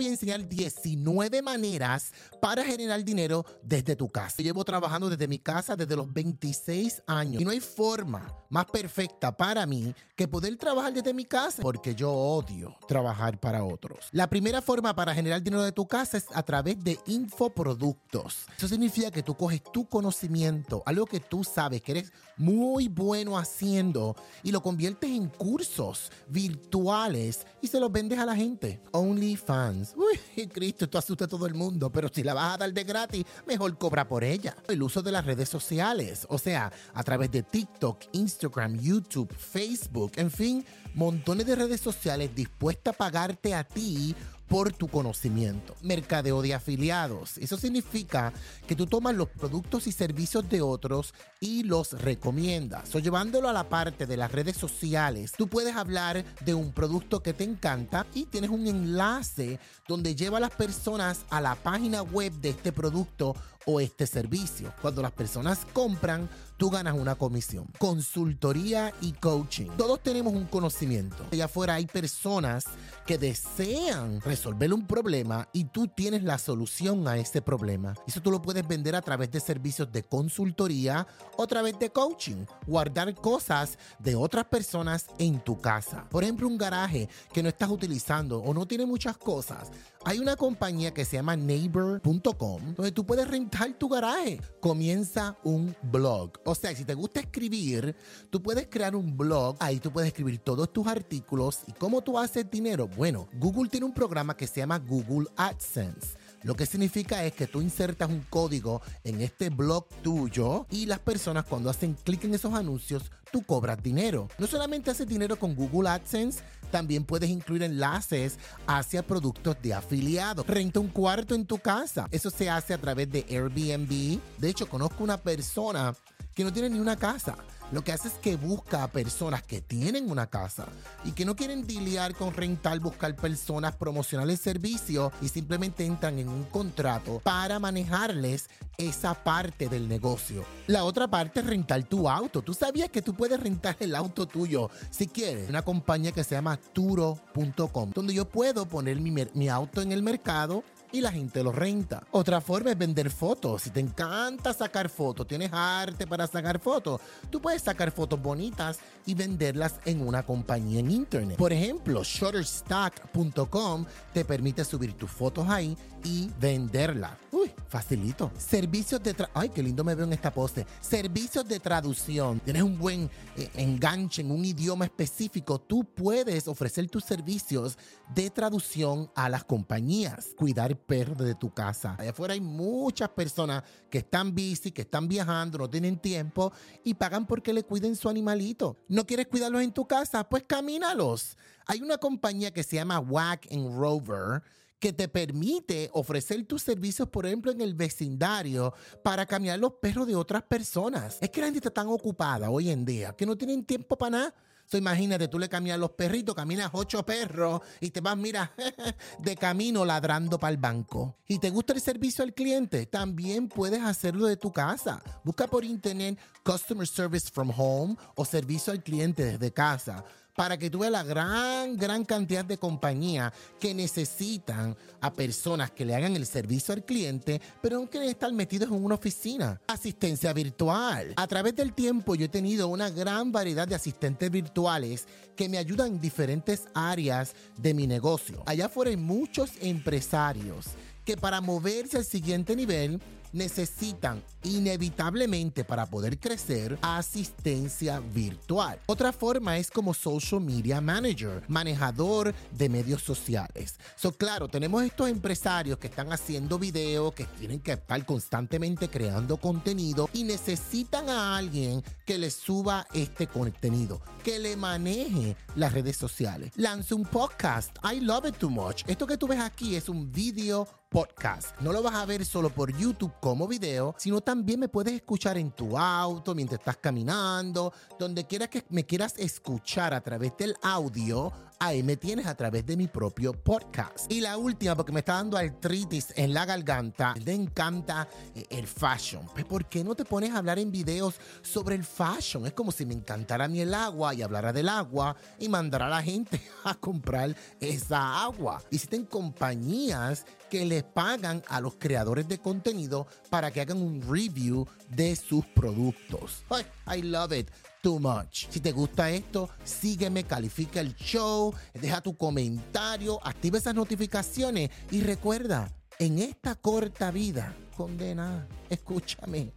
voy a enseñar 19 maneras para generar dinero desde tu casa. Llevo trabajando desde mi casa desde los 26 años y no hay forma más perfecta para mí que poder trabajar desde mi casa porque yo odio trabajar para otros. La primera forma para generar dinero de tu casa es a través de infoproductos. Eso significa que tú coges tu conocimiento, algo que tú sabes que eres muy bueno haciendo y lo conviertes en cursos virtuales y se los vendes a la gente. OnlyFans. Uy, Cristo, esto asusta a todo el mundo, pero si la vas a dar de gratis, mejor cobra por ella. El uso de las redes sociales, o sea, a través de TikTok, Instagram, YouTube, Facebook, en fin, montones de redes sociales dispuestas a pagarte a ti por tu conocimiento. Mercadeo de afiliados. Eso significa que tú tomas los productos y servicios de otros y los recomiendas. O llevándolo a la parte de las redes sociales, tú puedes hablar de un producto que te encanta y tienes un enlace donde lleva a las personas a la página web de este producto o este servicio. Cuando las personas compran, tú ganas una comisión. Consultoría y coaching. Todos tenemos un conocimiento. Allá afuera hay personas que desean resolver un problema y tú tienes la solución a ese problema. Eso tú lo puedes vender a través de servicios de consultoría o a través de coaching. Guardar cosas de otras personas en tu casa. Por ejemplo, un garaje que no estás utilizando o no tiene muchas cosas. Hay una compañía que se llama neighbor.com donde tú puedes rentar tu garaje. Comienza un blog. O sea, si te gusta escribir, tú puedes crear un blog. Ahí tú puedes escribir todos tus artículos. ¿Y cómo tú haces dinero? Bueno, Google tiene un programa que se llama Google AdSense. Lo que significa es que tú insertas un código en este blog tuyo y las personas cuando hacen clic en esos anuncios, tú cobras dinero. No solamente haces dinero con Google AdSense, también puedes incluir enlaces hacia productos de afiliados. Renta un cuarto en tu casa. Eso se hace a través de Airbnb. De hecho, conozco una persona que no tiene ni una casa lo que hace es que busca a personas que tienen una casa y que no quieren lidiar con rentar, buscar personas, promocionar el servicio y simplemente entran en un contrato para manejarles esa parte del negocio. La otra parte es rentar tu auto. Tú sabías que tú puedes rentar el auto tuyo si quieres. Una compañía que se llama Turo.com, donde yo puedo poner mi, mi auto en el mercado y la gente lo renta. Otra forma es vender fotos. Si te encanta sacar fotos, tienes arte para sacar fotos, tú puedes sacar fotos bonitas y venderlas en una compañía en internet. Por ejemplo, Shutterstock.com te permite subir tus fotos ahí y venderlas. Uy, facilito. Servicios de... Ay, qué lindo me veo en esta pose. Servicios de traducción. Tienes un buen eh, enganche en un idioma específico. Tú puedes ofrecer tus servicios de traducción a las compañías. Cuidar perros de tu casa. Allá afuera hay muchas personas que están busy, que están viajando, no tienen tiempo y pagan porque le cuiden su animalito. ¿No quieres cuidarlos en tu casa? Pues camínalos. Hay una compañía que se llama Wack and Rover que te permite ofrecer tus servicios, por ejemplo, en el vecindario para caminar los perros de otras personas. Es que la gente está tan ocupada hoy en día que no tienen tiempo para nada. So, imagínate, tú le caminas los perritos, caminas ocho perros y te vas, mira, de camino ladrando para el banco. ¿Y te gusta el servicio al cliente? También puedes hacerlo de tu casa. Busca por internet Customer Service from Home o servicio al cliente desde casa para que tú veas la gran, gran cantidad de compañías que necesitan a personas que le hagan el servicio al cliente, pero no quieren estar metidos en una oficina. Asistencia virtual. A través del tiempo yo he tenido una gran variedad de asistentes virtuales que me ayudan en diferentes áreas de mi negocio. Allá afuera hay muchos empresarios que para moverse al siguiente nivel necesitan inevitablemente para poder crecer asistencia virtual. Otra forma es como social media manager, manejador de medios sociales. So, claro, tenemos estos empresarios que están haciendo videos, que tienen que estar constantemente creando contenido y necesitan a alguien que les suba este contenido, que le maneje las redes sociales. Lance un podcast. I love it too much. Esto que tú ves aquí es un video podcast. No lo vas a ver solo por YouTube como video, sino también me puedes escuchar en tu auto, mientras estás caminando, donde quieras que me quieras escuchar a través del audio ahí me tienes a través de mi propio podcast. Y la última, porque me está dando artritis en la garganta, me encanta eh, el fashion. Pues, ¿Por qué no te pones a hablar en videos sobre el fashion? Es como si me encantara a mí el agua y hablara del agua y mandara a la gente a comprar esa agua. Existen compañías que les pagan a los creadores de contenido para que hagan un review de sus productos. I love it too much. Si te gusta esto, sígueme, califica el show, deja tu comentario, activa esas notificaciones y recuerda, en esta corta vida, condena, escúchame,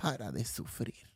para de sufrir.